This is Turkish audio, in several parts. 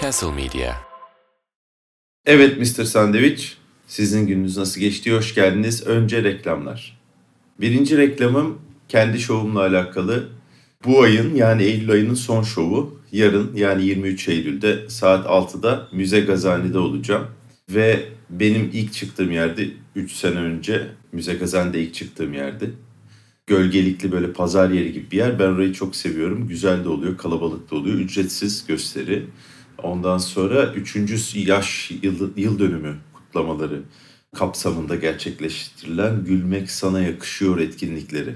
Castle Media. Evet Mr. Sandviç, sizin gününüz nasıl geçti? Hoş geldiniz. Önce reklamlar. Birinci reklamım kendi şovumla alakalı. Bu ayın yani Eylül ayının son şovu yarın yani 23 Eylül'de saat 6'da Müze Gazani'de olacağım. Ve benim ilk çıktığım yerde 3 sene önce Müze Gazani'de ilk çıktığım yerdi. Gölgelikli böyle pazar yeri gibi bir yer. Ben orayı çok seviyorum. Güzel de oluyor, kalabalık da oluyor. Ücretsiz gösteri. Ondan sonra 3. yaş yıl, yıl dönümü kutlamaları kapsamında gerçekleştirilen Gülmek Sana Yakışıyor etkinlikleri.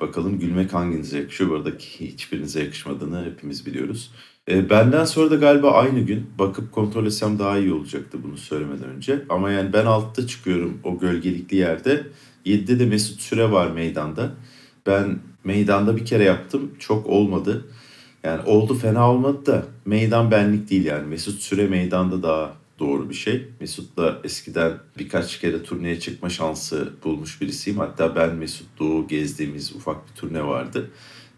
Bakalım gülmek hanginize yakışıyor? Bu arada hiçbirinize yakışmadığını hepimiz biliyoruz. E, benden sonra da galiba aynı gün bakıp kontrol etsem daha iyi olacaktı bunu söylemeden önce. Ama yani ben altta çıkıyorum o gölgelikli yerde. 7'de de Mesut Süre var meydanda. Ben meydanda bir kere yaptım. Çok olmadı. Yani oldu fena olmadı da meydan benlik değil yani. Mesut Süre meydanda daha doğru bir şey. Mesut'la eskiden birkaç kere turneye çıkma şansı bulmuş birisiyim. Hatta ben Mesut Doğu gezdiğimiz ufak bir turne vardı.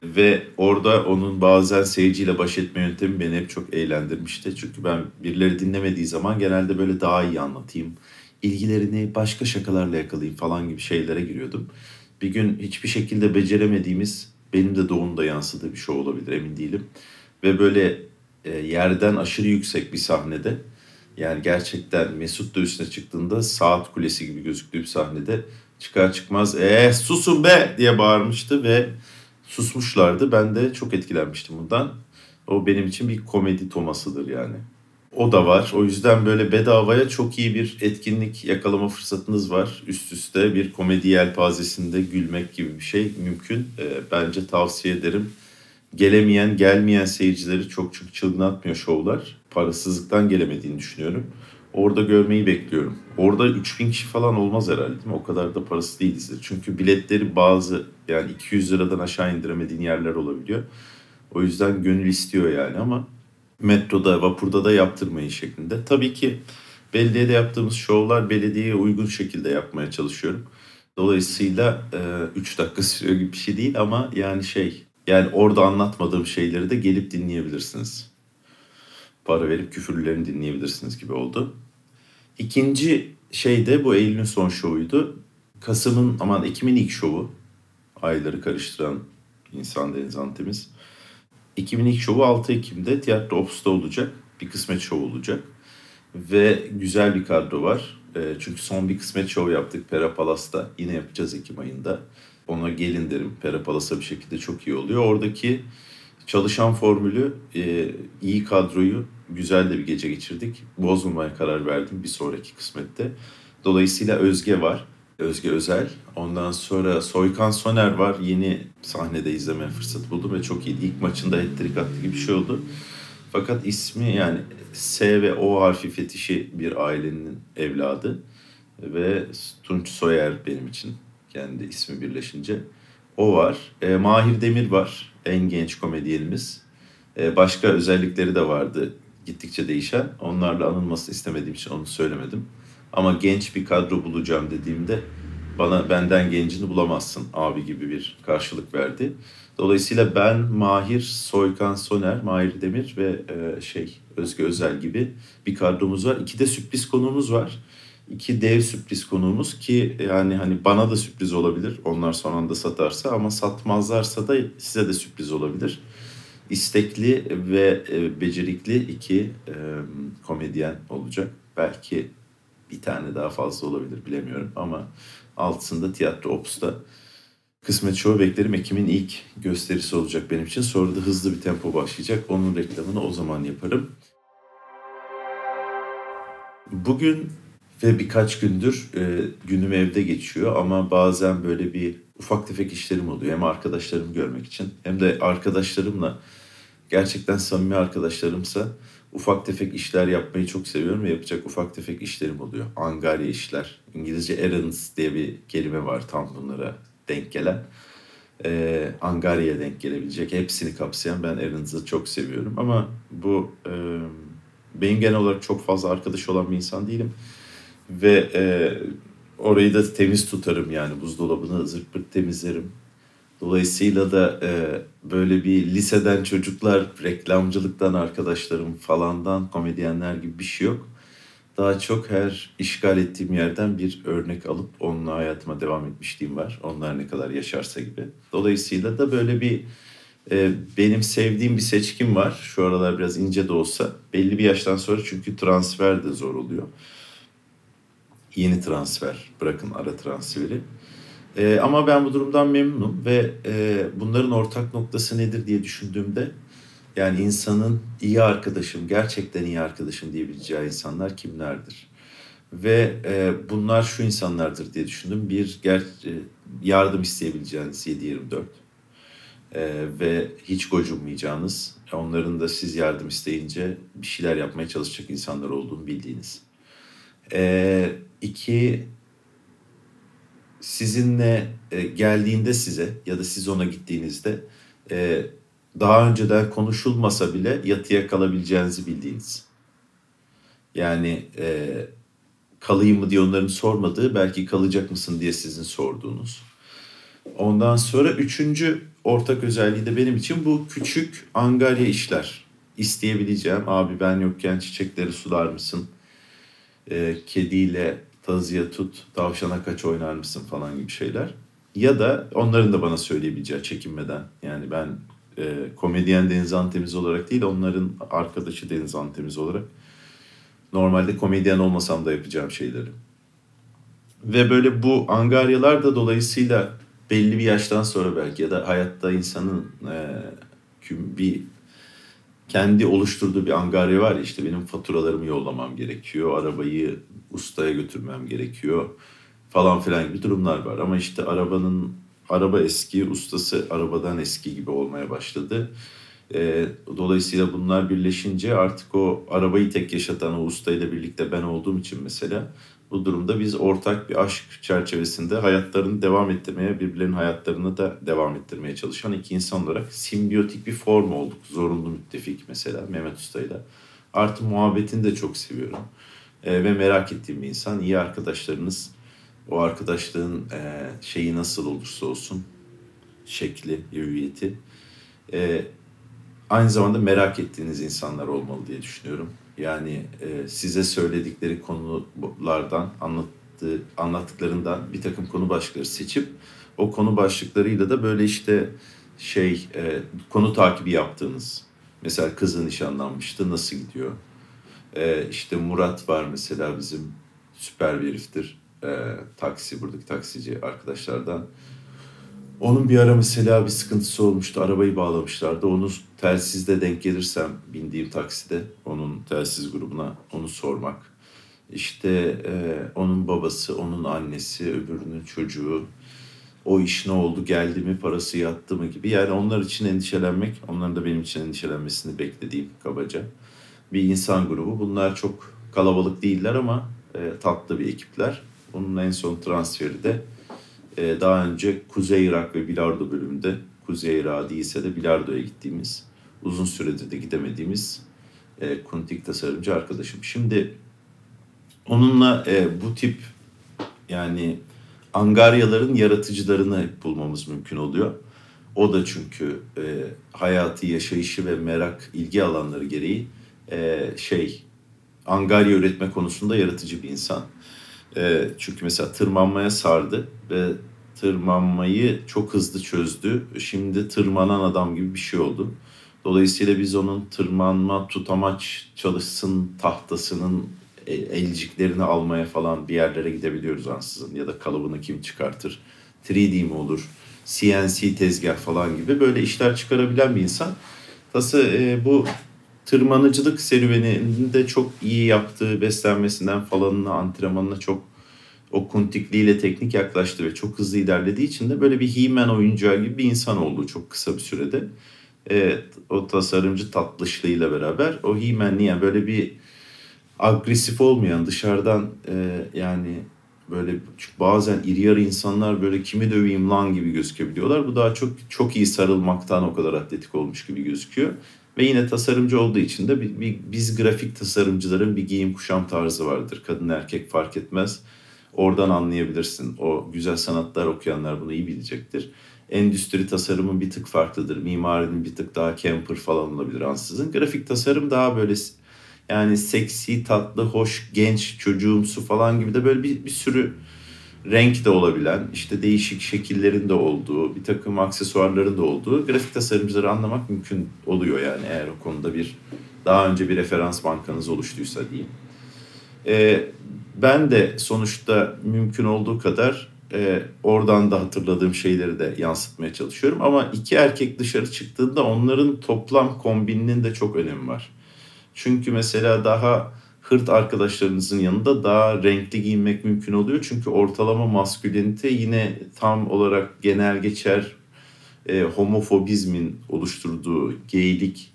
Ve orada onun bazen seyirciyle baş etme yöntemi beni hep çok eğlendirmişti. Çünkü ben birileri dinlemediği zaman genelde böyle daha iyi anlatayım. İlgilerini başka şakalarla yakalayayım falan gibi şeylere giriyordum. Bir gün hiçbir şekilde beceremediğimiz benim de Doğu'nun yansıdığı bir şey olabilir emin değilim. Ve böyle e, yerden aşırı yüksek bir sahnede yani gerçekten Mesut da üstüne çıktığında saat kulesi gibi gözüktüğü bir sahnede çıkar çıkmaz eee susun be diye bağırmıştı ve susmuşlardı. Ben de çok etkilenmiştim bundan. O benim için bir komedi tomasıdır yani. O da var. O yüzden böyle bedavaya çok iyi bir etkinlik yakalama fırsatınız var. Üst üste bir komedi yelpazesinde gülmek gibi bir şey mümkün. E, bence tavsiye ederim. Gelemeyen, gelmeyen seyircileri çok çok çılgın atmıyor şovlar. Parasızlıktan gelemediğini düşünüyorum. Orada görmeyi bekliyorum. Orada 3000 kişi falan olmaz herhalde değil mi? O kadar da parası değilizdir. Çünkü biletleri bazı yani 200 liradan aşağı indiremediğin yerler olabiliyor. O yüzden gönül istiyor yani ama metroda, vapurda da yaptırmayın şeklinde. Tabii ki belediyede yaptığımız şovlar belediyeye uygun şekilde yapmaya çalışıyorum. Dolayısıyla 3 e, dakika sürüyor gibi bir şey değil ama yani şey yani orada anlatmadığım şeyleri de gelip dinleyebilirsiniz. Para verip küfürlerini dinleyebilirsiniz gibi oldu. İkinci şey de bu Eylül'ün son şovuydu. Kasım'ın aman Ekim'in ilk şovu. Ayları karıştıran insan Deniz Antemiz. Ekim'in ilk şovu 6 Ekim'de Tiyatro Ops'ta olacak. Bir kısmet şov olacak. Ve güzel bir kadro var. E, çünkü son bir kısmet şov yaptık Pera Palas'ta. Yine yapacağız Ekim ayında. Ona gelin derim. Pera Palas'a bir şekilde çok iyi oluyor. Oradaki çalışan formülü, e, iyi kadroyu güzel de bir gece geçirdik. Bozmamaya karar verdim bir sonraki kısmette. Dolayısıyla Özge var. Özge Özel. Ondan sonra Soykan Soner var. Yeni sahnede izleme fırsatı buldum ve çok iyiydi. İlk maçında hat-trick attı gibi bir şey oldu. Fakat ismi yani S ve O harfi fetişi bir ailenin evladı. Ve Tunç Soyer benim için kendi ismi birleşince. O var. E, Mahir Demir var. En genç komedyenimiz. E, başka özellikleri de vardı gittikçe değişen. Onlarla anılmasını istemediğim için onu söylemedim. Ama genç bir kadro bulacağım dediğimde bana benden gencini bulamazsın abi gibi bir karşılık verdi. Dolayısıyla ben Mahir, Soykan Soner, Mahir Demir ve e, şey Özge Özel gibi bir kadromuz var. İki de sürpriz konuğumuz var. İki dev sürpriz konuğumuz ki yani hani bana da sürpriz olabilir. Onlar son anda satarsa ama satmazlarsa da size de sürpriz olabilir. İstekli ve e, becerikli iki e, komedyen olacak. Belki bir tane daha fazla olabilir bilemiyorum ama altısında Tiyatro Opus'ta Kısmet Show beklerim. Ekim'in ilk gösterisi olacak benim için. Sonra da hızlı bir tempo başlayacak. Onun reklamını o zaman yaparım. Bugün ve birkaç gündür e, günüm evde geçiyor ama bazen böyle bir ufak tefek işlerim oluyor. Hem arkadaşlarımı görmek için hem de arkadaşlarımla gerçekten samimi arkadaşlarımsa ufak tefek işler yapmayı çok seviyorum ve yapacak ufak tefek işlerim oluyor. Angarya işler. İngilizce errands diye bir kelime var tam bunlara denk gelen. Ee, Angarya'ya denk gelebilecek. Hepsini kapsayan ben errands'ı çok seviyorum. Ama bu e, benim genel olarak çok fazla arkadaş olan bir insan değilim. Ve e, orayı da temiz tutarım yani. Buzdolabını zırt pırt temizlerim. Dolayısıyla da e, böyle bir liseden çocuklar, reklamcılıktan arkadaşlarım falandan komedyenler gibi bir şey yok. Daha çok her işgal ettiğim yerden bir örnek alıp onunla hayatıma devam etmişliğim var. Onlar ne kadar yaşarsa gibi. Dolayısıyla da böyle bir e, benim sevdiğim bir seçkim var. Şu aralar biraz ince de olsa. Belli bir yaştan sonra çünkü transfer de zor oluyor. Yeni transfer, bırakın ara transferi. E, ama ben bu durumdan memnunum ve e, bunların ortak noktası nedir diye düşündüğümde yani insanın iyi arkadaşım, gerçekten iyi arkadaşım diyebileceği insanlar kimlerdir? Ve e, bunlar şu insanlardır diye düşündüm. Bir, ger e, yardım isteyebileceğiniz 7-24 e, ve hiç gocunmayacağınız, onların da siz yardım isteyince bir şeyler yapmaya çalışacak insanlar olduğunu bildiğiniz. E, iki, sizinle e, geldiğinde size ya da siz ona gittiğinizde e, daha önceden konuşulmasa bile yatıya kalabileceğinizi bildiğiniz. Yani e, kalayım mı diye onların sormadığı belki kalacak mısın diye sizin sorduğunuz. Ondan sonra üçüncü ortak özelliği de benim için bu küçük angarya işler. İsteyebileceğim abi ben yokken çiçekleri sular mısın? Kediyle tazıya tut, tavşana kaç oynar mısın falan gibi şeyler. Ya da onların da bana söyleyebileceği çekinmeden. Yani ben e, komedyen Deniz Antemiz olarak değil, onların arkadaşı Deniz Antemiz olarak normalde komedyen olmasam da yapacağım şeyleri. Ve böyle bu angaryalar da dolayısıyla belli bir yaştan sonra belki ya da hayatta insanın e, bir kendi oluşturduğu bir angarya var işte benim faturalarımı yollamam gerekiyor, arabayı ustaya götürmem gerekiyor falan filan gibi durumlar var. Ama işte arabanın araba eski, ustası arabadan eski gibi olmaya başladı. E, dolayısıyla bunlar birleşince artık o arabayı tek yaşatan o ustayla birlikte ben olduğum için mesela bu durumda biz ortak bir aşk çerçevesinde hayatlarını devam ettirmeye, birbirlerinin hayatlarını da devam ettirmeye çalışan iki insan olarak simbiyotik bir form olduk. Zorunlu müttefik mesela Mehmet Usta'yla. Artı muhabbetini de çok seviyorum. E, ve merak ettiğim bir insan. İyi arkadaşlarınız o arkadaşlığın e, şeyi nasıl olursa olsun şekli, hüviyeti e, aynı zamanda merak ettiğiniz insanlar olmalı diye düşünüyorum. Yani e, size söyledikleri konulardan, anlattığı, anlattıklarından bir takım konu başlıkları seçip o konu başlıklarıyla da böyle işte şey e, konu takibi yaptığınız. Mesela kızı nişanlanmıştı, nasıl gidiyor? E, işte Murat var mesela bizim süper bir heriftir e, taksi buradaki taksici arkadaşlardan. Onun bir ara mesela bir sıkıntısı olmuştu. Arabayı bağlamışlardı. Onu telsizde denk gelirsem bindiğim takside onun telsiz grubuna onu sormak. İşte e, onun babası, onun annesi, öbürünün çocuğu. O iş ne oldu, geldi mi, parası yattı mı gibi. Yani onlar için endişelenmek, onların da benim için endişelenmesini beklediğim kabaca bir insan grubu. Bunlar çok kalabalık değiller ama e, tatlı bir ekipler. Bunun en son transferi de e, daha önce Kuzey Irak ve Bilardo bölümünde Kuzey Irak değilse de Bilardo'ya gittiğimiz uzun süredir de gidemediğimiz e, kuntik tasarımcı arkadaşım. Şimdi onunla e, bu tip yani angaryaların yaratıcılarını bulmamız mümkün oluyor. O da çünkü e, hayatı, yaşayışı ve merak, ilgi alanları gereği e, şey angarya üretme konusunda yaratıcı bir insan. E, çünkü mesela tırmanmaya sardı ve tırmanmayı çok hızlı çözdü. Şimdi tırmanan adam gibi bir şey oldu. Dolayısıyla biz onun tırmanma tutamaç çalışsın tahtasının e, elciklerini almaya falan bir yerlere gidebiliyoruz ansızın. Ya da kalıbını kim çıkartır? 3D mi olur? CNC tezgah falan gibi böyle işler çıkarabilen bir insan. Tası e, bu tırmanıcılık serüveninde çok iyi yaptığı beslenmesinden falanına, antrenmanına çok o kuntikliğiyle teknik yaklaştı ve çok hızlı ilerlediği için de böyle bir He-Man oyuncağı gibi bir insan oldu çok kısa bir sürede. Evet, o tasarımcı tatlışlığıyla beraber o He-Man'li yani böyle bir agresif olmayan dışarıdan e, yani böyle bazen iri yarı insanlar böyle kimi döveyim lan gibi gözükebiliyorlar. Bu daha çok çok iyi sarılmaktan o kadar atletik olmuş gibi gözüküyor. Ve yine tasarımcı olduğu için de bir, bir, biz grafik tasarımcıların bir giyim kuşam tarzı vardır. Kadın erkek fark etmez. Oradan anlayabilirsin. O güzel sanatlar okuyanlar bunu iyi bilecektir. Endüstri tasarımı bir tık farklıdır. Mimarinin bir tık daha camper falan olabilir ansızın. Grafik tasarım daha böyle yani seksi, tatlı, hoş, genç, çocuğumsu falan gibi de böyle bir, bir sürü renk de olabilen, işte değişik şekillerin de olduğu, bir takım aksesuarların da olduğu grafik tasarımcıları anlamak mümkün oluyor yani eğer o konuda bir daha önce bir referans bankanız oluştuysa diyeyim. Ee, ben de sonuçta mümkün olduğu kadar e, oradan da hatırladığım şeyleri de yansıtmaya çalışıyorum. Ama iki erkek dışarı çıktığında onların toplam kombininin de çok önemi var. Çünkü mesela daha hırt arkadaşlarınızın yanında daha renkli giyinmek mümkün oluyor. Çünkü ortalama maskülenite yine tam olarak genel geçer e, homofobizmin oluşturduğu geylik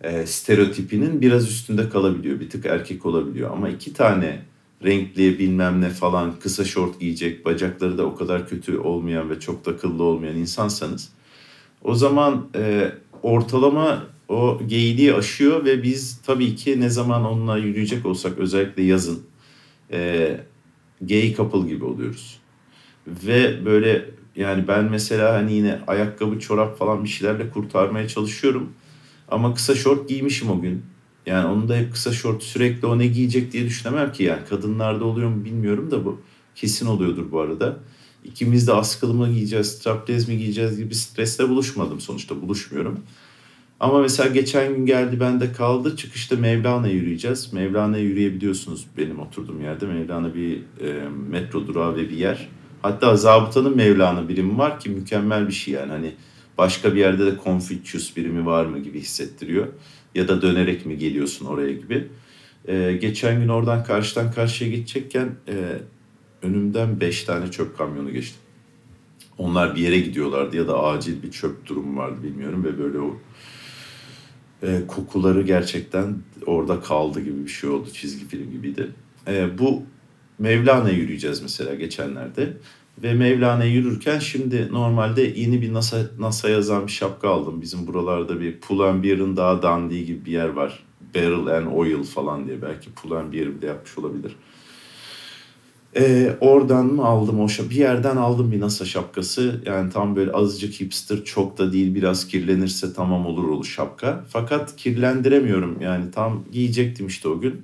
e, stereotipinin biraz üstünde kalabiliyor. Bir tık erkek olabiliyor. Ama iki tane renkli bilmem ne falan kısa şort giyecek, bacakları da o kadar kötü olmayan ve çok da kıllı olmayan insansanız o zaman e, ortalama o geyliği aşıyor ve biz tabii ki ne zaman onunla yürüyecek olsak özellikle yazın e, gay couple gibi oluyoruz. Ve böyle yani ben mesela hani yine ayakkabı, çorap falan bir şeylerle kurtarmaya çalışıyorum. Ama kısa şort giymişim o gün. Yani onun da hep kısa şort sürekli o ne giyecek diye düşünemem ki yani. Kadınlarda oluyor mu bilmiyorum da bu. Kesin oluyordur bu arada. İkimiz de askılı mı giyeceğiz, straplez mi giyeceğiz gibi stresle buluşmadım sonuçta buluşmuyorum. Ama mesela geçen gün geldi bende kaldı. Çıkışta Mevlana yürüyeceğiz. Mevlana yürüyebiliyorsunuz benim oturduğum yerde. Mevlana bir e, metro durağı ve bir yer. Hatta zabıtanın Mevlana birimi var ki mükemmel bir şey yani. Hani başka bir yerde de Confucius birimi var mı gibi hissettiriyor. Ya da dönerek mi geliyorsun oraya gibi. E, geçen gün oradan karşıdan karşıya geçecekken e, önümden beş tane çöp kamyonu geçti. Onlar bir yere gidiyorlardı ya da acil bir çöp durumu vardı bilmiyorum ve böyle o e, kokuları gerçekten orada kaldı gibi bir şey oldu. Çizgi film gibiydi. E, bu Mevlana'ya yürüyeceğiz mesela geçenlerde. Ve Mevlana'ya yürürken şimdi normalde yeni bir NASA, NASA yazan bir şapka aldım. Bizim buralarda bir Pull&Bear'ın daha dandiği gibi bir yer var. Barrel and Oil falan diye belki Pull&Bear de yapmış olabilir. Ee, oradan mı aldım o şap Bir yerden aldım bir NASA şapkası. Yani tam böyle azıcık hipster çok da değil biraz kirlenirse tamam olur olur şapka. Fakat kirlendiremiyorum yani tam giyecektim işte o gün.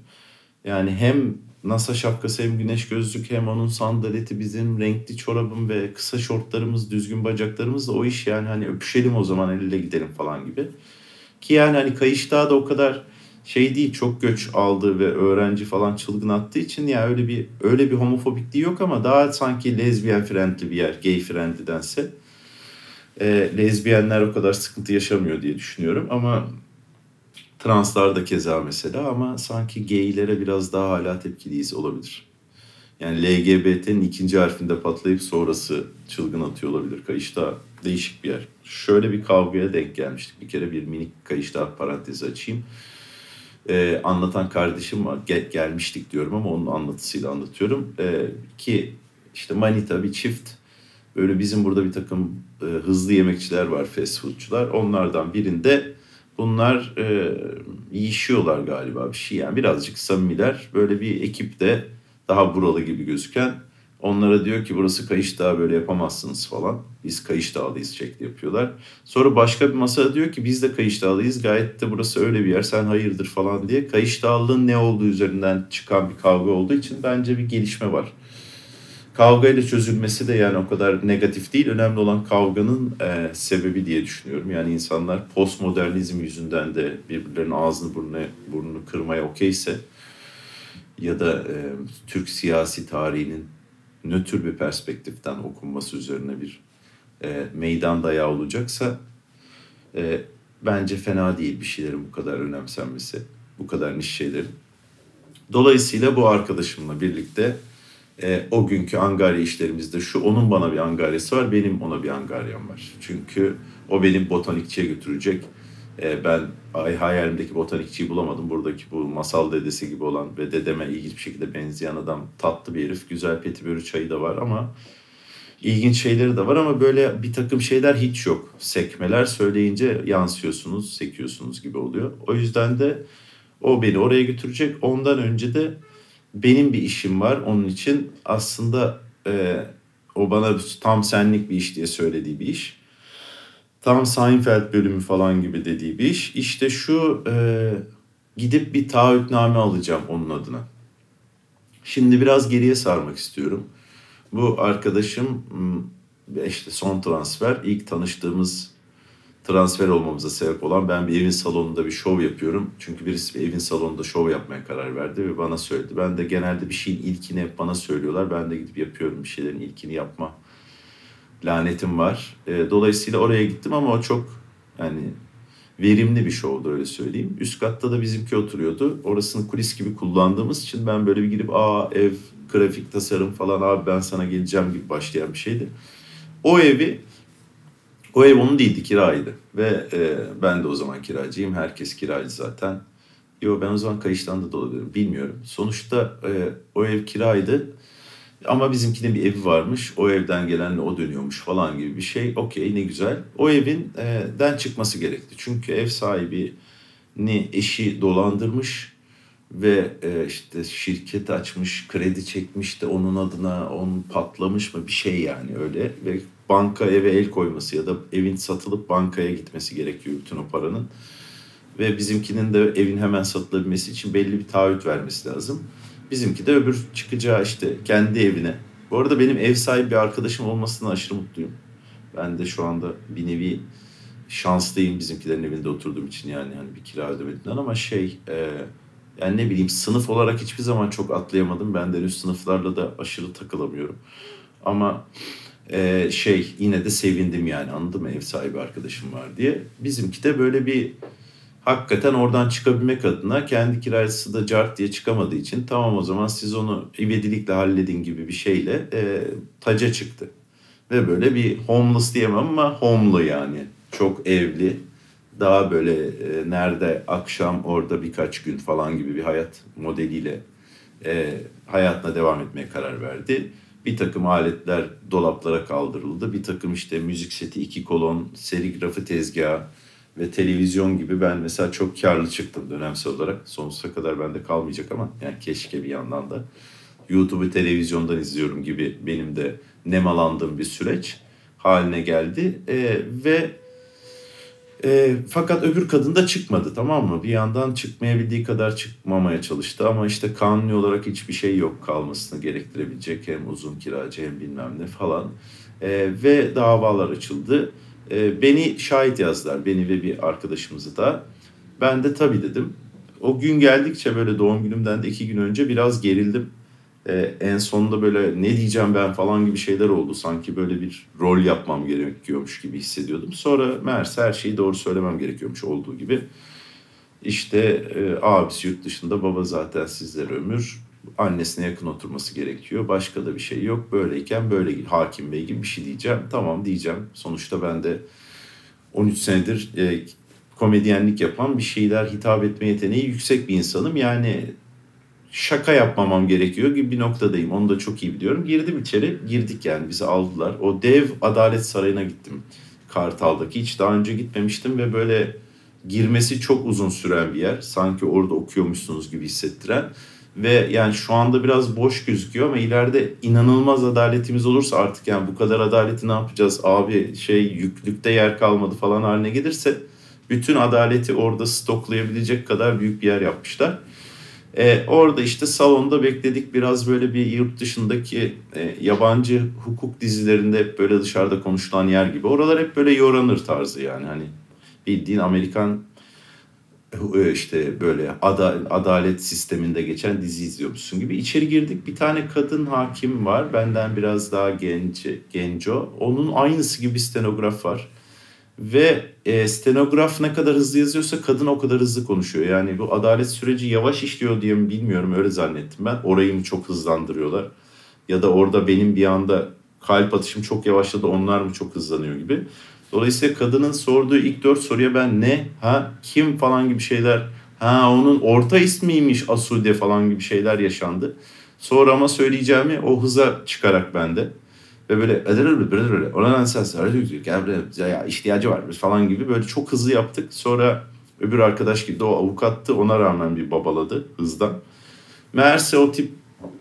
Yani hem NASA şapkası hem güneş gözlük hem onun sandaleti bizim renkli çorabım ve kısa şortlarımız düzgün bacaklarımız da o iş yani hani öpüşelim o zaman el ele gidelim falan gibi. Ki yani hani Kayıştağ da o kadar şey değil çok göç aldı ve öğrenci falan çılgın attığı için ya öyle bir öyle bir homofobikliği yok ama daha sanki lezbiyen friendly bir yer gay friendly'dense e, lezbiyenler o kadar sıkıntı yaşamıyor diye düşünüyorum ama translar da keza mesela ama sanki gaylere biraz daha hala tepkiliyiz olabilir. Yani LGBT'nin ikinci harfinde patlayıp sonrası çılgın atıyor olabilir. Kayışta değişik bir yer. Şöyle bir kavgaya denk gelmiştik. Bir kere bir minik kayışta parantezi açayım e, anlatan kardeşim var. Gel, gelmiştik diyorum ama onun anlatısıyla anlatıyorum. E, ki işte Manita bir çift böyle bizim burada bir takım e, hızlı yemekçiler var, fast foodçular. Onlardan birinde bunlar e, yiyişiyorlar galiba bir şey yani birazcık samimiler. Böyle bir ekipte daha buralı gibi gözüken Onlara diyor ki burası Kayış Dağı böyle yapamazsınız falan. Biz Kayış Dağlıyız şekli yapıyorlar. Sonra başka bir masada diyor ki biz de Kayış Dağlıyız. Gayet de burası öyle bir yer sen hayırdır falan diye. Kayış Dağlılığın ne olduğu üzerinden çıkan bir kavga olduğu için bence bir gelişme var. Kavga ile çözülmesi de yani o kadar negatif değil. Önemli olan kavganın e, sebebi diye düşünüyorum. Yani insanlar postmodernizm yüzünden de birbirlerinin ağzını burnunu, burnunu kırmaya okeyse ya da e, Türk siyasi tarihinin nötr bir perspektiften okunması üzerine bir e, meydan dayağı olacaksa e, bence fena değil bir şeylerin bu kadar önemsenmesi, bu kadar niş şeylerin. Dolayısıyla bu arkadaşımla birlikte e, o günkü angarya işlerimizde şu onun bana bir angaryası var, benim ona bir angaryam var. Çünkü o benim botanikçiye götürecek e, ben ay hayalimdeki botanikçiyi bulamadım. Buradaki bu masal dedesi gibi olan ve dedeme ilginç bir şekilde benzeyen adam tatlı bir herif. Güzel petibörü çayı da var ama ilginç şeyleri de var ama böyle bir takım şeyler hiç yok. Sekmeler söyleyince yansıyorsunuz, sekiyorsunuz gibi oluyor. O yüzden de o beni oraya götürecek. Ondan önce de benim bir işim var onun için. Aslında e, o bana tam senlik bir iş diye söylediği bir iş. Tam Seinfeld bölümü falan gibi dediği bir iş. İşte şu e, gidip bir taahhütname alacağım onun adına. Şimdi biraz geriye sarmak istiyorum. Bu arkadaşım işte son transfer ilk tanıştığımız transfer olmamıza sebep olan ben bir evin salonunda bir şov yapıyorum. Çünkü birisi bir evin salonunda şov yapmaya karar verdi ve bana söyledi. Ben de genelde bir şeyin ilkini hep bana söylüyorlar. Ben de gidip yapıyorum bir şeylerin ilkini yapma lanetim var. E, dolayısıyla oraya gittim ama o çok yani verimli bir şovdu öyle söyleyeyim. Üst katta da bizimki oturuyordu. Orasını kulis gibi kullandığımız için ben böyle bir girip aa ev, grafik tasarım falan abi ben sana geleceğim gibi başlayan bir şeydi. O evi o ev onun değildi kiraydı ve e, ben de o zaman kiracıyım. Herkes kiracı zaten. Yo ben o zaman kayıştan da olabilirim bilmiyorum. Sonuçta e, o ev kiraydı ama bizimkinin bir evi varmış. O evden gelenle o dönüyormuş falan gibi bir şey. Okey ne güzel. O evin e, den çıkması gerekti. Çünkü ev sahibi ni eşi dolandırmış ve e, işte şirket açmış, kredi çekmiş de onun adına onun patlamış mı bir şey yani öyle ve banka eve el koyması ya da evin satılıp bankaya gitmesi gerekiyor bütün o paranın. Ve bizimkinin de evin hemen satılabilmesi için belli bir taahhüt vermesi lazım. Bizimki de öbür çıkacağı işte kendi evine. Bu arada benim ev sahibi bir arkadaşım olmasına aşırı mutluyum. Ben de şu anda bir nevi şanslıyım bizimkilerin evinde oturduğum için yani hani bir kira ödemediğinden ama şey e, yani ne bileyim sınıf olarak hiçbir zaman çok atlayamadım. Ben de henüz sınıflarla da aşırı takılamıyorum. Ama e, şey yine de sevindim yani anladın mı ev sahibi arkadaşım var diye. Bizimki de böyle bir hakikaten oradan çıkabilmek adına kendi kiracısı da cart diye çıkamadığı için tamam o zaman siz onu ivedilikle halledin gibi bir şeyle e, taca çıktı. Ve böyle bir homeless diyemem ama homely yani. Çok evli. Daha böyle e, nerede akşam orada birkaç gün falan gibi bir hayat modeliyle e, hayatına devam etmeye karar verdi. Bir takım aletler dolaplara kaldırıldı. Bir takım işte müzik seti, iki kolon, serigrafı tezgahı, ve televizyon gibi ben mesela çok karlı çıktım dönemsel olarak. Sonsuza kadar bende kalmayacak ama yani keşke bir yandan da YouTube'u televizyondan izliyorum gibi benim de nemalandığım bir süreç haline geldi. E, ve e, fakat öbür kadın da çıkmadı tamam mı? Bir yandan çıkmayabildiği kadar çıkmamaya çalıştı ama işte kanuni olarak hiçbir şey yok kalmasını gerektirebilecek hem uzun kiracı hem bilmem ne falan. E, ve davalar açıldı. E, beni şahit yazdılar, beni ve bir arkadaşımızı da. Ben de tabii dedim. O gün geldikçe böyle doğum günümden de iki gün önce biraz gerildim. E, en sonunda böyle ne diyeceğim ben falan gibi şeyler oldu. Sanki böyle bir rol yapmam gerekiyormuş gibi hissediyordum. Sonra meğerse her şeyi doğru söylemem gerekiyormuş olduğu gibi. İşte e, abisi yurt dışında, baba zaten sizlere ömür annesine yakın oturması gerekiyor. Başka da bir şey yok. Böyleyken böyle hakim bey gibi bir şey diyeceğim. Tamam diyeceğim. Sonuçta ben de 13 senedir e, komedyenlik yapan bir şeyler hitap etme yeteneği yüksek bir insanım. Yani şaka yapmamam gerekiyor gibi bir noktadayım. Onu da çok iyi biliyorum. Girdim içeri. Girdik yani bizi aldılar. O dev Adalet Sarayı'na gittim. Kartal'daki. Hiç daha önce gitmemiştim ve böyle girmesi çok uzun süren bir yer. Sanki orada okuyormuşsunuz gibi hissettiren ve yani şu anda biraz boş gözüküyor ama ileride inanılmaz adaletimiz olursa artık yani bu kadar adaleti ne yapacağız abi şey yüklükte yer kalmadı falan haline gelirse bütün adaleti orada stoklayabilecek kadar büyük bir yer yapmışlar. Ee, orada işte salonda bekledik biraz böyle bir yurt dışındaki e, yabancı hukuk dizilerinde hep böyle dışarıda konuşulan yer gibi. Oralar hep böyle yoranır tarzı yani hani bildiğin Amerikan e, işte böyle ada, adalet sisteminde geçen dizi izliyormuşsun gibi. içeri girdik bir tane kadın hakim var benden biraz daha genç genco. Onun aynısı gibi bir stenograf var. Ve e, stenograf ne kadar hızlı yazıyorsa kadın o kadar hızlı konuşuyor. Yani bu adalet süreci yavaş işliyor diye mi bilmiyorum öyle zannettim ben. Orayı mı çok hızlandırıyorlar? Ya da orada benim bir anda kalp atışım çok yavaşladı onlar mı çok hızlanıyor gibi. Dolayısıyla kadının sorduğu ilk dört soruya ben ne, ha, kim falan gibi şeyler, ha onun orta ismiymiş Asude falan gibi şeyler yaşandı. Sonra ama söyleyeceğimi o hıza çıkarak bende. Ve böyle oradan ses ya ihtiyacı var falan gibi böyle çok hızlı yaptık. Sonra öbür arkadaş gibi o avukattı ona rağmen bir babaladı hızdan. Meğerse o tip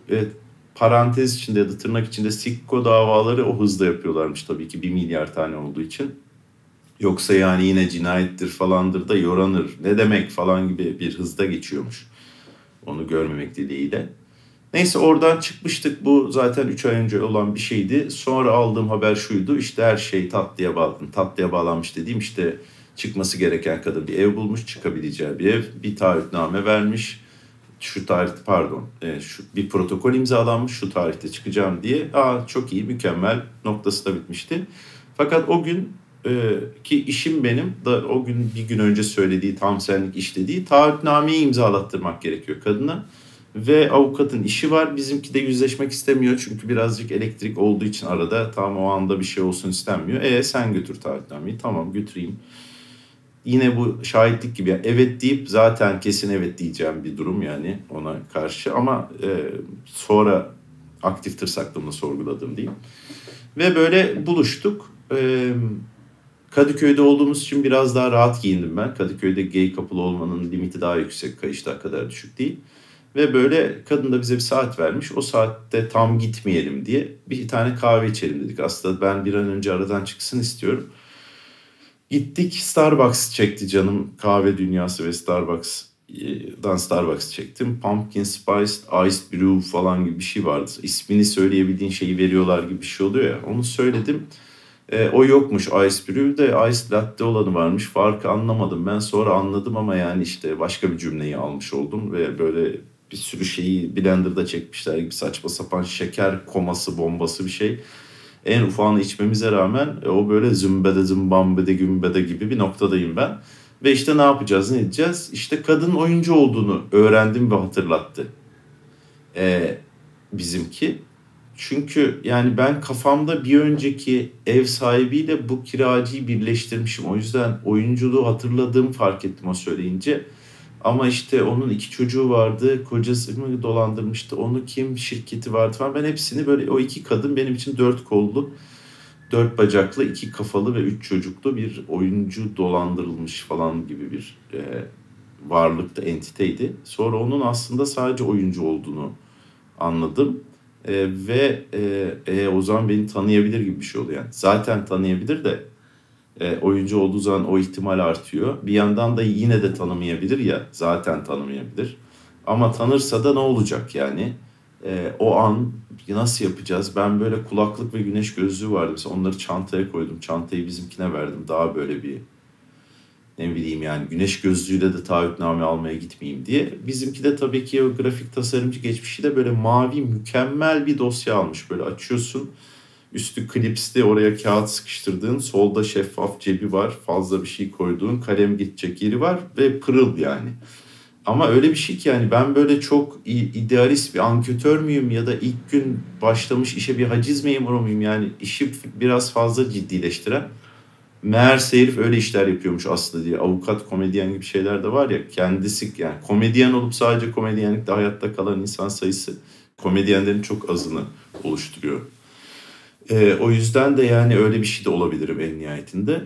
evet, parantez içinde ya da tırnak içinde sikko davaları o hızda yapıyorlarmış tabii ki bir milyar tane olduğu için. Yoksa yani yine cinayettir falandır da yoranır ne demek falan gibi bir hızda geçiyormuş. Onu görmemek dileğiyle. Neyse oradan çıkmıştık. Bu zaten 3 ay önce olan bir şeydi. Sonra aldığım haber şuydu. İşte her şey tatlıya bağlandı. Tatlıya bağlanmış dediğim işte çıkması gereken kadın bir ev bulmuş. Çıkabileceği bir ev. Bir taahhütname vermiş. Şu tarih pardon e, şu, bir protokol imzalanmış şu tarihte çıkacağım diye. Aa çok iyi mükemmel noktası da bitmişti. Fakat o gün e, ki işim benim da o gün bir gün önce söylediği tam senlik iş dediği taahhütnameyi imzalattırmak gerekiyor kadına. Ve avukatın işi var. Bizimki de yüzleşmek istemiyor. Çünkü birazcık elektrik olduğu için arada tam o anda bir şey olsun istenmiyor. E sen götür taahhütnameyi. Tamam götüreyim. Yine bu şahitlik gibi. Yani evet deyip zaten kesin evet diyeceğim bir durum yani ona karşı. Ama e, sonra aktif tırsaklığımla sorguladım diyeyim. Ve böyle buluştuk. E, Kadıköy'de olduğumuz için biraz daha rahat giyindim ben. Kadıköy'de gay kapılı olmanın limiti daha yüksek. Kayışlar kadar düşük değil. Ve böyle kadın da bize bir saat vermiş. O saatte tam gitmeyelim diye bir tane kahve içelim dedik. Aslında ben bir an önce aradan çıksın istiyorum. Gittik Starbucks çekti canım. Kahve dünyası ve Starbucks'dan Starbucks çektim. Pumpkin Spiced Iced Brew falan gibi bir şey vardı. İsmini söyleyebildiğin şeyi veriyorlar gibi bir şey oluyor ya. Onu söyledim. E, o yokmuş Ice Brew de Ice Latte olanı varmış. Farkı anlamadım. Ben sonra anladım ama yani işte başka bir cümleyi almış oldum ve böyle bir sürü şeyi blenderda çekmişler gibi saçma sapan şeker koması bombası bir şey. En ufağını içmemize rağmen e, o böyle zümbede zımbambede gümbede gibi bir noktadayım ben. Ve işte ne yapacağız ne edeceğiz? İşte kadın oyuncu olduğunu öğrendim ve hatırlattı. Ee, bizimki. Çünkü yani ben kafamda bir önceki ev sahibiyle bu kiracıyı birleştirmişim. O yüzden oyunculuğu hatırladığımı fark ettim o söyleyince. Ama işte onun iki çocuğu vardı. Kocası mı dolandırmıştı. Onu kim şirketi vardı falan. Ben hepsini böyle o iki kadın benim için dört kollu, dört bacaklı, iki kafalı ve üç çocuklu bir oyuncu dolandırılmış falan gibi bir e, varlıkta entiteydi. Sonra onun aslında sadece oyuncu olduğunu anladım. E, ve e, e, o zaman beni tanıyabilir gibi bir şey oluyor. Yani zaten tanıyabilir de e, oyuncu olduğu zaman o ihtimal artıyor. Bir yandan da yine de tanımayabilir ya zaten tanımayabilir. Ama tanırsa da ne olacak yani? E, o an nasıl yapacağız? Ben böyle kulaklık ve güneş gözlüğü vardı. Mesela onları çantaya koydum. Çantayı bizimkine verdim. Daha böyle bir ne bileyim yani güneş gözlüğüyle de taahhütname almaya gitmeyeyim diye. Bizimki de tabii ki o grafik tasarımcı geçmişi de böyle mavi mükemmel bir dosya almış. Böyle açıyorsun Üstü klipsli oraya kağıt sıkıştırdığın, solda şeffaf cebi var, fazla bir şey koyduğun, kalem gidecek yeri var ve pırıl yani. Ama öyle bir şey ki yani ben böyle çok idealist bir anketör müyüm ya da ilk gün başlamış işe bir haciz memuru muyum yani işi biraz fazla ciddileştiren. Meğerse herif öyle işler yapıyormuş aslında diye. Avukat, komedyen gibi şeyler de var ya kendisi yani komedyen olup sadece komedyenlikte hayatta kalan insan sayısı komedyenlerin çok azını oluşturuyor. E, o yüzden de yani öyle bir şey de olabilirim en nihayetinde.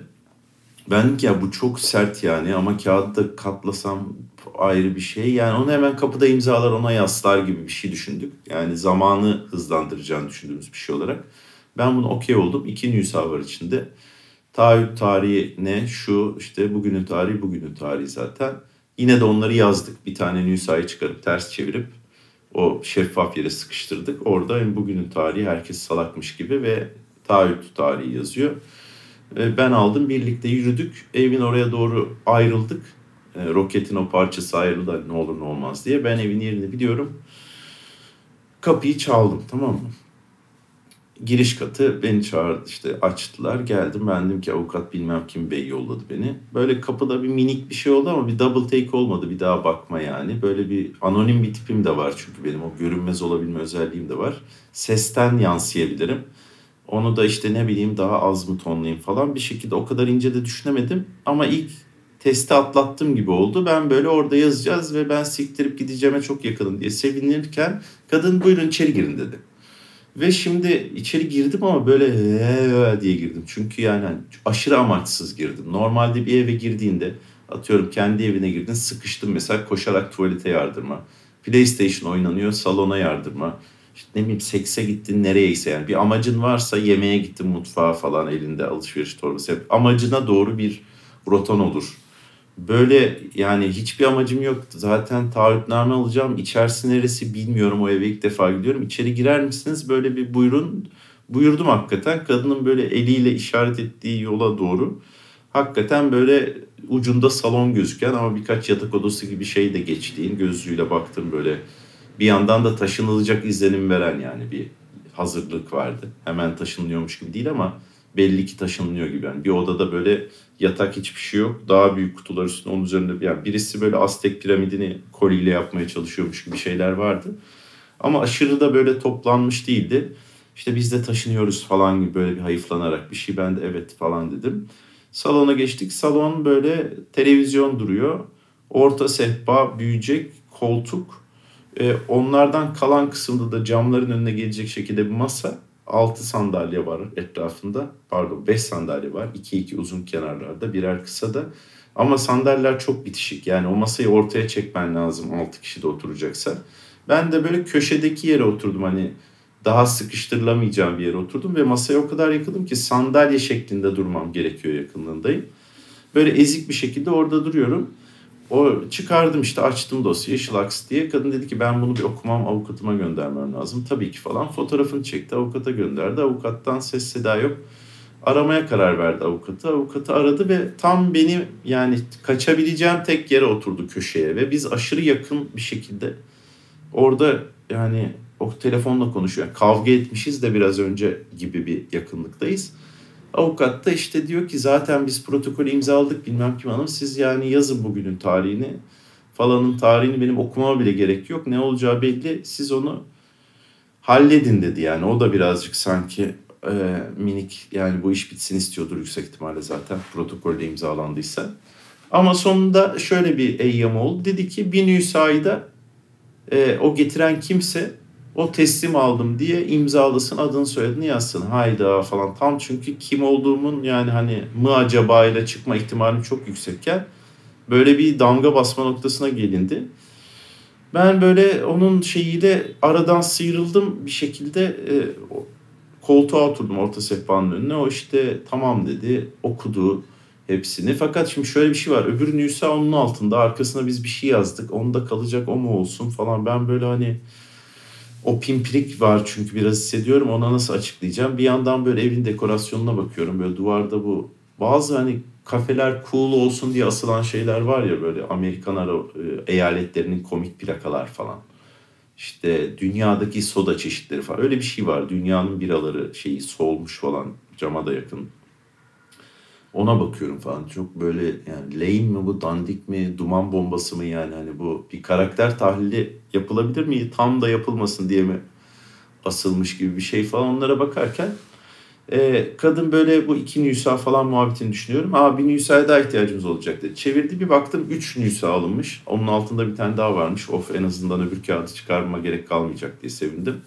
Ben ya bu çok sert yani ama kağıtta katlasam ayrı bir şey. Yani onu hemen kapıda imzalar ona yaslar gibi bir şey düşündük. Yani zamanı hızlandıracağını düşündüğümüz bir şey olarak. Ben bunu okey oldum. İki nüsa var içinde. Taahhüt tarihi ne? Şu işte bugünün tarihi bugünün tarihi zaten. Yine de onları yazdık. Bir tane nüsayı çıkarıp ters çevirip o şeffaf yere sıkıştırdık. Orada bugünün tarihi herkes salakmış gibi ve taahhüt tarihi yazıyor. Ben aldım birlikte yürüdük. Evin oraya doğru ayrıldık. E, roketin o parçası ayrıldı ne olur ne olmaz diye. Ben evin yerini biliyorum. Kapıyı çaldım tamam mı? Giriş katı beni çağırdı işte açtılar geldim ben dedim ki avukat bilmem kim bey yolladı beni. Böyle kapıda bir minik bir şey oldu ama bir double take olmadı bir daha bakma yani. Böyle bir anonim bir tipim de var çünkü benim o görünmez olabilme özelliğim de var. Sesten yansıyabilirim. Onu da işte ne bileyim daha az mı tonlayayım falan bir şekilde o kadar ince de düşünemedim. Ama ilk testi atlattım gibi oldu. Ben böyle orada yazacağız ve ben siktirip gideceğime çok yakınım diye sevinirken kadın buyurun içeri girin dedi. Ve şimdi içeri girdim ama böyle ee diye girdim. Çünkü yani aşırı amaçsız girdim. Normalde bir eve girdiğinde atıyorum kendi evine girdin sıkıştın mesela koşarak tuvalete yardırma. PlayStation oynanıyor salona yardırma. işte ne bileyim sekse gittin nereyeyse yani bir amacın varsa yemeğe gittin mutfağa falan elinde alışveriş torbası. Hep amacına doğru bir rotan olur. Böyle yani hiçbir amacım yok. Zaten taahhütname alacağım. İçerisi neresi bilmiyorum. O eve ilk defa gidiyorum. İçeri girer misiniz? Böyle bir buyurun. Buyurdum hakikaten. Kadının böyle eliyle işaret ettiği yola doğru. Hakikaten böyle ucunda salon gözüken ama birkaç yatak odası gibi şey de geçtiğin gözlüğüyle baktım böyle. Bir yandan da taşınılacak izlenim veren yani bir hazırlık vardı. Hemen taşınılıyormuş gibi değil ama belli ki taşınılıyor gibi. Yani bir odada böyle yatak hiçbir şey yok. Daha büyük kutular üstünde onun üzerinde yani birisi böyle Aztek piramidini koliyle yapmaya çalışıyormuş gibi şeyler vardı. Ama aşırı da böyle toplanmış değildi. İşte biz de taşınıyoruz falan gibi böyle bir hayıflanarak bir şey ben de evet falan dedim. Salona geçtik. Salon böyle televizyon duruyor. Orta sehpa, büyüyecek, koltuk. Ee, onlardan kalan kısımda da camların önüne gelecek şekilde bir masa. 6 sandalye var etrafında. Pardon 5 sandalye var. 2-2 uzun kenarlarda birer kısa da. Ama sandalyeler çok bitişik. Yani o masayı ortaya çekmen lazım 6 kişi de oturacaksa. Ben de böyle köşedeki yere oturdum hani daha sıkıştırılamayacağım bir yere oturdum ve masaya o kadar yakındım ki sandalye şeklinde durmam gerekiyor yakınlığındayım. Böyle ezik bir şekilde orada duruyorum. O çıkardım işte açtım dosyayı Şılaks diye. Kadın dedi ki ben bunu bir okumam avukatıma göndermem lazım. Tabii ki falan fotoğrafını çekti avukata gönderdi. Avukattan ses seda yok. Aramaya karar verdi avukatı. Avukatı aradı ve tam beni yani kaçabileceğim tek yere oturdu köşeye. Ve biz aşırı yakın bir şekilde orada yani o telefonla konuşuyor. Yani kavga etmişiz de biraz önce gibi bir yakınlıktayız. Avukat da işte diyor ki zaten biz protokolü imzaladık bilmem kim hanım siz yani yazın bugünün tarihini falanın tarihini benim okumama bile gerek yok. Ne olacağı belli siz onu halledin dedi yani. O da birazcık sanki e, minik yani bu iş bitsin istiyordur yüksek ihtimalle zaten protokolde imzalandıysa. Ama sonunda şöyle bir eyyam oldu. Dedi ki bir Nüsa'yı da e, o getiren kimse o teslim aldım diye imzalasın adını soyadını yazsın. Hayda falan. Tam çünkü kim olduğumun yani hani mı acaba ile çıkma ihtimalim çok yüksekken böyle bir damga basma noktasına gelindi. Ben böyle onun şeyiyle aradan sıyrıldım bir şekilde e, koltuğa oturdum orta sehpanın önüne. O işte tamam dedi okudu hepsini. Fakat şimdi şöyle bir şey var. Öbür Nüsa onun altında arkasına biz bir şey yazdık. Onda kalacak o mu olsun falan. Ben böyle hani o pimpirik var çünkü biraz hissediyorum. Ona nasıl açıklayacağım? Bir yandan böyle evin dekorasyonuna bakıyorum. Böyle duvarda bu bazı hani kafeler cool olsun diye asılan şeyler var ya böyle Amerikan ara, e, eyaletlerinin komik plakalar falan. İşte dünyadaki soda çeşitleri falan. Öyle bir şey var. Dünyanın biraları şeyi solmuş falan cama da yakın. Ona bakıyorum falan. Çok böyle yani lane mi bu dandik mi duman bombası mı yani hani bu bir karakter tahlili yapılabilir mi? Tam da yapılmasın diye mi asılmış gibi bir şey falan onlara bakarken e, kadın böyle bu iki nüsa falan muhabbetini düşünüyorum. Aa bir nüsaya daha ihtiyacımız olacak dedi. Çevirdi bir baktım üç nüsa alınmış. Onun altında bir tane daha varmış. Of en azından öbür kağıdı çıkarma gerek kalmayacak diye sevindim.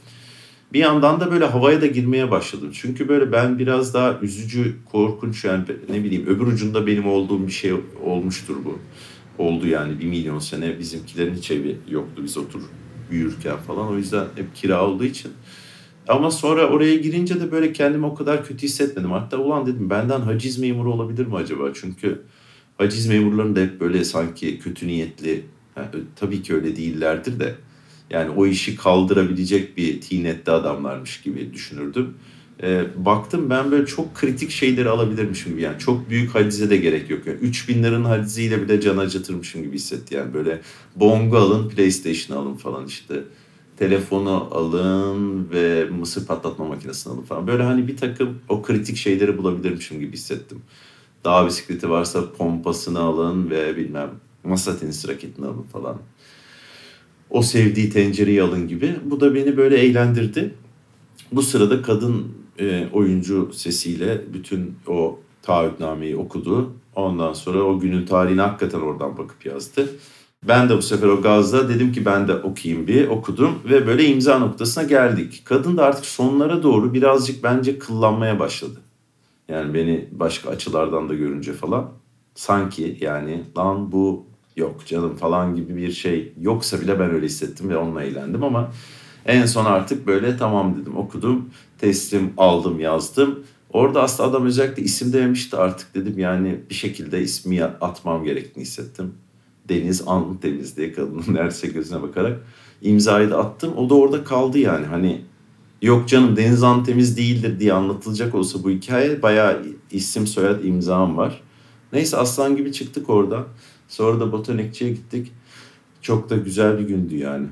Bir yandan da böyle havaya da girmeye başladım. Çünkü böyle ben biraz daha üzücü, korkunç yani ne bileyim öbür ucunda benim olduğum bir şey olmuştur bu. Oldu yani bir milyon sene bizimkilerin hiç evi yoktu biz otur büyürken falan. O yüzden hep kira olduğu için. Ama sonra oraya girince de böyle kendimi o kadar kötü hissetmedim. Hatta ulan dedim benden haciz memuru olabilir mi acaba? Çünkü haciz memurlarının da hep böyle sanki kötü niyetli, yani tabii ki öyle değillerdir de yani o işi kaldırabilecek bir tinette adamlarmış gibi düşünürdüm. E, baktım ben böyle çok kritik şeyleri alabilirmişim gibi yani çok büyük hacize de gerek yok. Yani 3000 liranın haciziyle bile can acıtırmışım gibi hissetti yani böyle bongo alın PlayStation alın falan işte telefonu alın ve mısır patlatma makinesini alın falan. Böyle hani bir takım o kritik şeyleri bulabilirmişim gibi hissettim. Dağ bisikleti varsa pompasını alın ve bilmem masa tenisi raketini alın falan o sevdiği tencereyi alın gibi. Bu da beni böyle eğlendirdi. Bu sırada kadın e, oyuncu sesiyle bütün o taahhütnameyi okudu. Ondan sonra o günün tarihini hakikaten oradan bakıp yazdı. Ben de bu sefer o gazda dedim ki ben de okuyayım bir okudum ve böyle imza noktasına geldik. Kadın da artık sonlara doğru birazcık bence kıllanmaya başladı. Yani beni başka açılardan da görünce falan. Sanki yani lan bu yok canım falan gibi bir şey yoksa bile ben öyle hissettim ve onunla eğlendim ama En son artık böyle tamam dedim okudum. Teslim aldım yazdım. Orada aslında adam özellikle isim dememişti artık dedim yani bir şekilde ismi atmam gerektiğini hissettim. Deniz An Deniz diye kadının neredeyse gözüne bakarak imzayı da attım. O da orada kaldı yani hani yok canım Deniz An temiz değildir diye anlatılacak olsa bu hikaye bayağı isim soyad imzam var. Neyse aslan gibi çıktık orada. Sonra da botanikçiye gittik. Çok da güzel bir gündü yani.